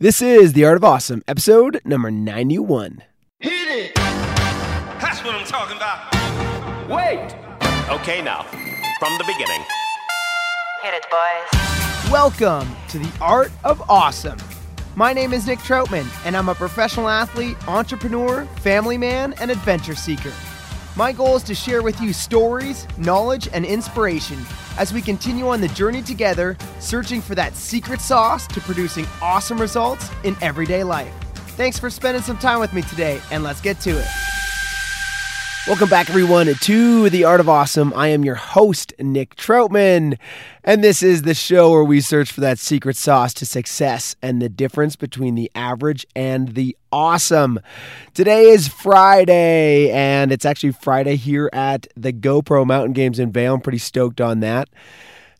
This is The Art of Awesome, episode number 91. Hit it! That's what I'm talking about. Wait! Okay, now, from the beginning. Hit it, boys. Welcome to The Art of Awesome. My name is Nick Troutman, and I'm a professional athlete, entrepreneur, family man, and adventure seeker. My goal is to share with you stories, knowledge, and inspiration as we continue on the journey together, searching for that secret sauce to producing awesome results in everyday life. Thanks for spending some time with me today, and let's get to it. Welcome back, everyone, to The Art of Awesome. I am your host, Nick Troutman, and this is the show where we search for that secret sauce to success and the difference between the average and the awesome. Today is Friday, and it's actually Friday here at the GoPro Mountain Games in Vail. I'm pretty stoked on that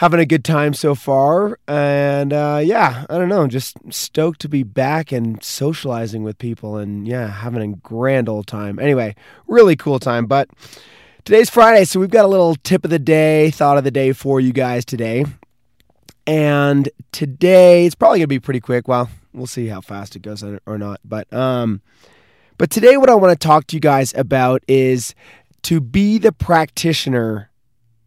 having a good time so far. And uh, yeah, I don't know, just stoked to be back and socializing with people and yeah, having a grand old time. Anyway, really cool time. But today's Friday, so we've got a little tip of the day, thought of the day for you guys today. And today, it's probably going to be pretty quick. Well, we'll see how fast it goes or not. But, um, but today, what I want to talk to you guys about is to be the practitioner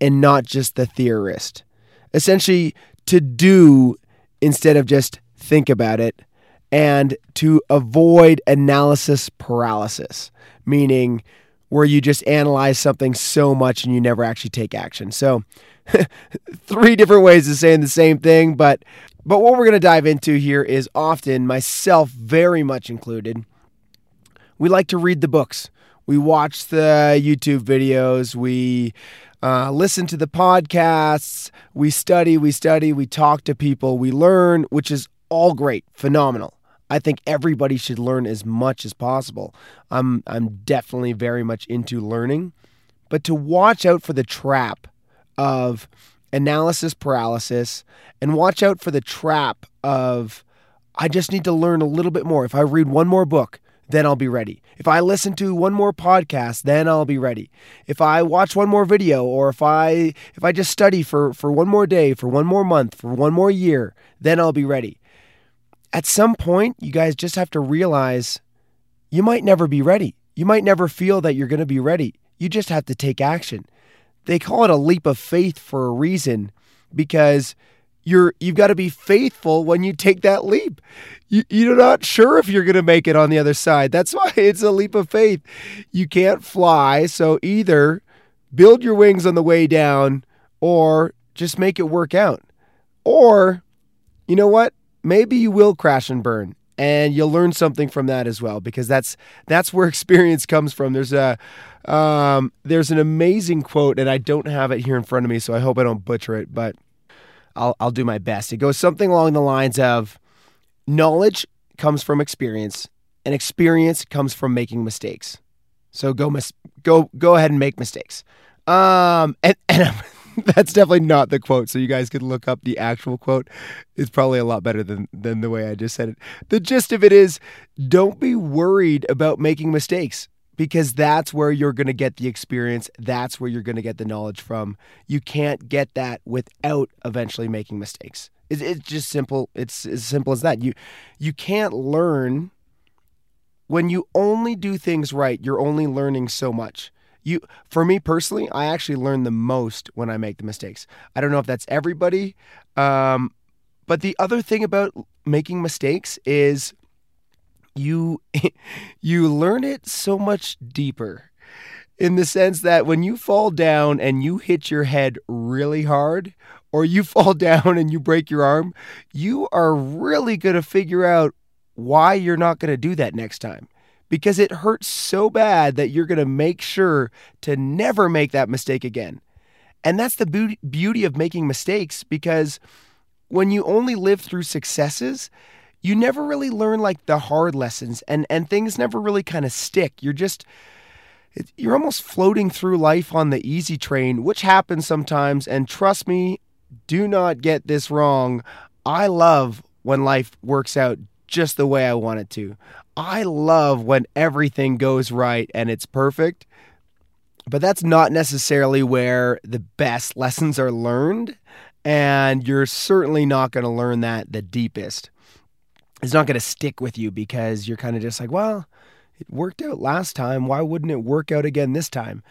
and not just the theorist essentially to do instead of just think about it and to avoid analysis paralysis, meaning where you just analyze something so much and you never actually take action. So, three different ways of saying the same thing, but but what we're going to dive into here is often myself very much included. We like to read the books. We watch the YouTube videos. We uh, listen to the podcasts, we study, we study, we talk to people, we learn, which is all great, phenomenal. I think everybody should learn as much as possible. I'm I'm definitely very much into learning, but to watch out for the trap of analysis paralysis and watch out for the trap of I just need to learn a little bit more. If I read one more book, then I'll be ready. If I listen to one more podcast, then I'll be ready. If I watch one more video or if I if I just study for for one more day, for one more month, for one more year, then I'll be ready. At some point, you guys just have to realize you might never be ready. You might never feel that you're going to be ready. You just have to take action. They call it a leap of faith for a reason because you're you've got to be faithful when you take that leap. You, you're not sure if you're going to make it on the other side. That's why it's a leap of faith. You can't fly, so either build your wings on the way down or just make it work out. Or you know what? Maybe you will crash and burn and you'll learn something from that as well because that's that's where experience comes from. There's a um, there's an amazing quote and I don't have it here in front of me, so I hope I don't butcher it, but I'll, I'll do my best. It goes something along the lines of knowledge comes from experience, and experience comes from making mistakes. So go mis- go go ahead and make mistakes. Um, and, and that's definitely not the quote. So you guys could look up the actual quote. It's probably a lot better than than the way I just said it. The gist of it is, don't be worried about making mistakes because that's where you're going to get the experience. That's where you're going to get the knowledge from. You can't get that without eventually making mistakes. It's, it's just simple. It's as simple as that. You you can't learn when you only do things right. You're only learning so much. You for me personally, I actually learn the most when I make the mistakes. I don't know if that's everybody, um, but the other thing about making mistakes is you you learn it so much deeper in the sense that when you fall down and you hit your head really hard or you fall down and you break your arm, you are really going to figure out why you're not going to do that next time because it hurts so bad that you're going to make sure to never make that mistake again. And that's the beauty of making mistakes because when you only live through successes, you never really learn like the hard lessons and and things never really kind of stick. You're just you're almost floating through life on the easy train, which happens sometimes and trust me, do not get this wrong. I love when life works out just the way I want it to. I love when everything goes right and it's perfect. But that's not necessarily where the best lessons are learned. And you're certainly not going to learn that the deepest. It's not going to stick with you because you're kind of just like, well, it worked out last time. Why wouldn't it work out again this time?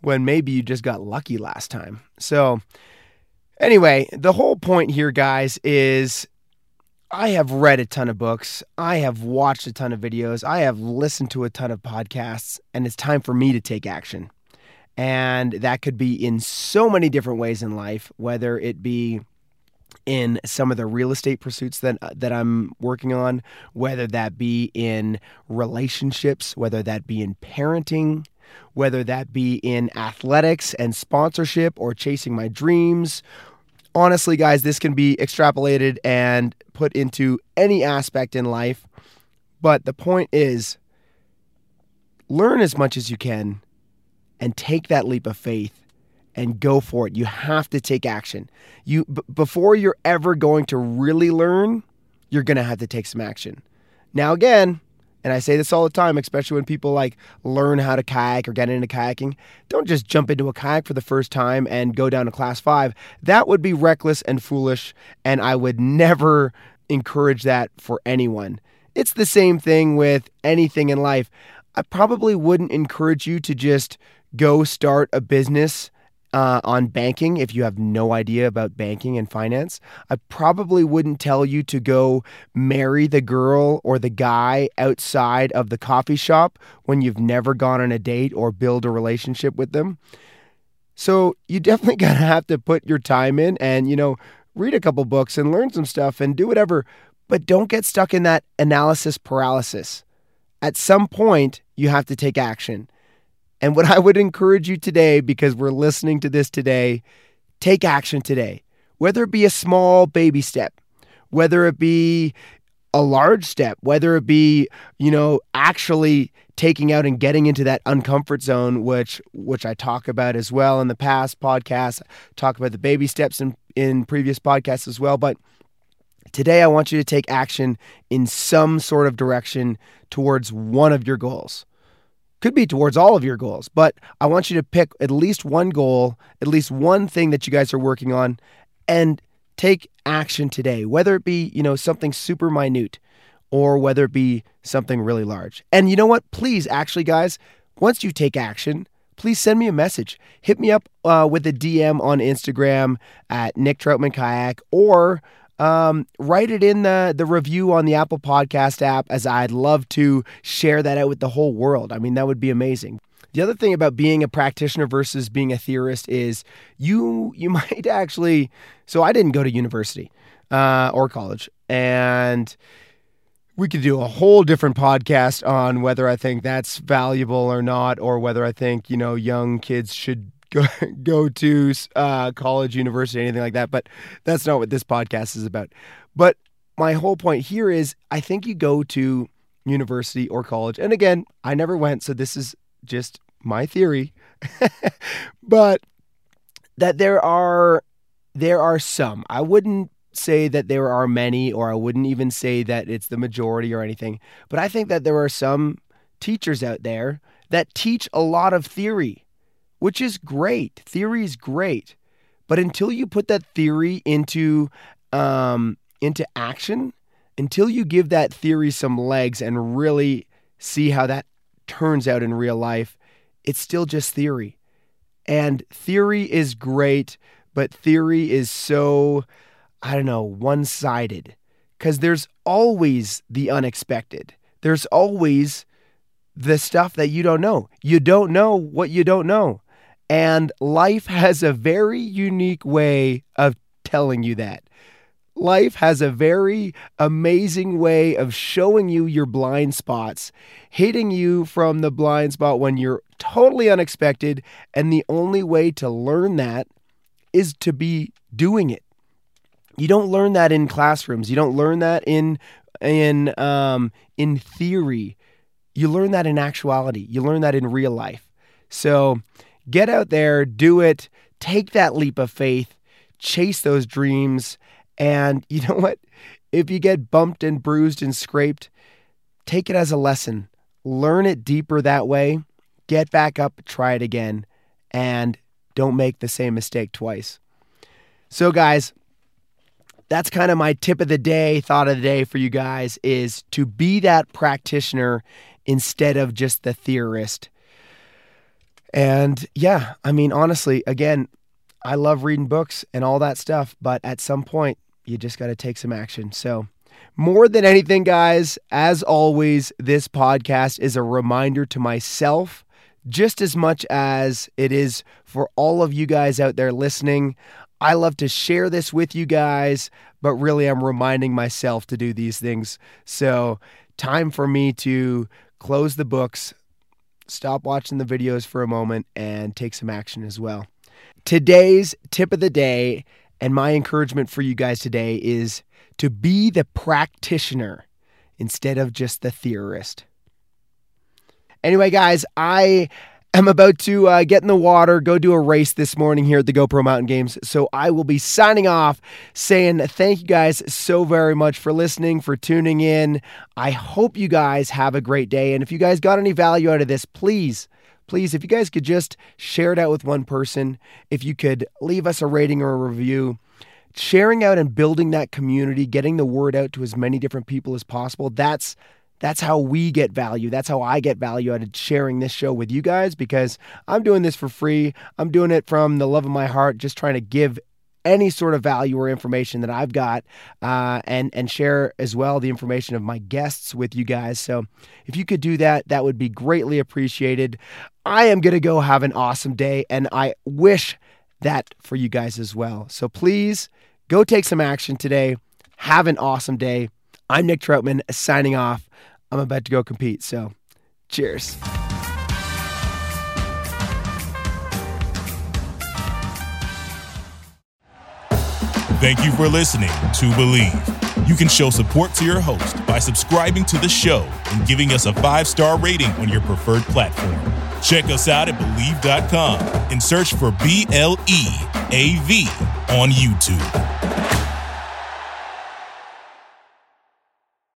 When maybe you just got lucky last time. So, anyway, the whole point here, guys, is I have read a ton of books. I have watched a ton of videos. I have listened to a ton of podcasts, and it's time for me to take action. And that could be in so many different ways in life, whether it be in some of the real estate pursuits that uh, that I'm working on, whether that be in relationships, whether that be in parenting, whether that be in athletics and sponsorship or chasing my dreams honestly, guys, this can be extrapolated and put into any aspect in life. But the point is, learn as much as you can and take that leap of faith and go for it. You have to take action. You b- before you're ever going to really learn, you're going to have to take some action. Now again, and I say this all the time, especially when people like learn how to kayak or get into kayaking. Don't just jump into a kayak for the first time and go down to class five. That would be reckless and foolish, and I would never encourage that for anyone. It's the same thing with anything in life. I probably wouldn't encourage you to just go start a business uh, on banking if you have no idea about banking and finance. I probably wouldn't tell you to go marry the girl or the guy outside of the coffee shop when you've never gone on a date or build a relationship with them. So you definitely gotta have to put your time in and, you know, read a couple books and learn some stuff and do whatever, but don't get stuck in that analysis paralysis. At some point, you have to take action. And what I would encourage you today, because we're listening to this today, take action today. Whether it be a small baby step, whether it be a large step, whether it be, you know, actually taking out and getting into that uncomfort zone, which which I talk about as well in the past podcasts, talk about the baby steps in, in previous podcasts as well. But today I want you to take action in some sort of direction towards one of your goals could be towards all of your goals, but I want you to pick at least one goal, at least one thing that you guys are working on and take action today, whether it be, you know, something super minute or whether it be something really large. And you know what? Please, actually, guys, once you take action, please send me a message. Hit me up uh, with a DM on Instagram at Nick Troutman Kayak or um, write it in the the review on the Apple Podcast app, as I'd love to share that out with the whole world. I mean, that would be amazing. The other thing about being a practitioner versus being a theorist is you you might actually. So I didn't go to university uh, or college, and we could do a whole different podcast on whether I think that's valuable or not, or whether I think you know young kids should go go to uh, college, university, anything like that. But that's not what this podcast is about. But my whole point here is, I think you go to university or college, and again, I never went, so this is just my theory. but that there are there are some. I wouldn't say that there are many, or I wouldn't even say that it's the majority or anything. But I think that there are some teachers out there that teach a lot of theory which is great. Theory is great. But until you put that theory into um, into action, until you give that theory some legs and really see how that turns out in real life, it's still just theory. And theory is great, but theory is so I don't know, one sided because there's always the unexpected. There's always the stuff that you don't know. You don't know what you don't know. And life has a very unique way of telling you that. Life has a very amazing way of showing you your blind spots, hitting you from the blind spot when you're totally unexpected. And the only way to learn that is to be doing it. You don't learn that in classrooms. You don't learn that in in um, in theory. You learn that in actuality. You learn that in real life. So get out there, do it, take that leap of faith, chase those dreams. And you know what? If you get bumped and bruised and scraped, take it as a lesson. Learn it deeper that way. Get back up, try it again, and don't make the same mistake twice. So, guys, that's kind of my tip of the day, thought of the day for you guys is to be that practitioner instead of just the theorist. And yeah, I mean, honestly, again, I love reading books and all that stuff, but at some point, you just got to take some action. So, more than anything, guys, as always, this podcast is a reminder to myself just as much as it is for all of you guys out there listening. I love to share this with you guys, but really I'm reminding myself to do these things. So, time for me to close the books, stop watching the videos for a moment, and take some action as well. Today's tip of the day and my encouragement for you guys today is to be the practitioner instead of just the theorist. Anyway, guys, I am about to uh, get in the water, go do a race this morning here at the GoPro Mountain Games. So I will be signing off saying thank you guys so very much for listening, for tuning in. I hope you guys have a great day. And if you guys got any value out of this, please please, if you guys could just share it out with one person, if you could leave us a rating or a review, sharing out and building that community, getting the word out to as many different people as possible, that's that's how we get value. That's how I get value out of sharing this show with you guys because I'm doing this for free. I'm doing it from the love of my heart, just trying to give any sort of value or information that I've got, uh, and and share as well the information of my guests with you guys. So if you could do that, that would be greatly appreciated. I am gonna go have an awesome day, and I wish that for you guys as well. So please go take some action today. Have an awesome day. I'm Nick Troutman signing off. I'm about to go compete. So, cheers. Thank you for listening to Bleav. You can show support to your host by subscribing to the show and giving us a five star rating on your preferred platform. Check us out at Bleav.com and search for B L E A V on YouTube.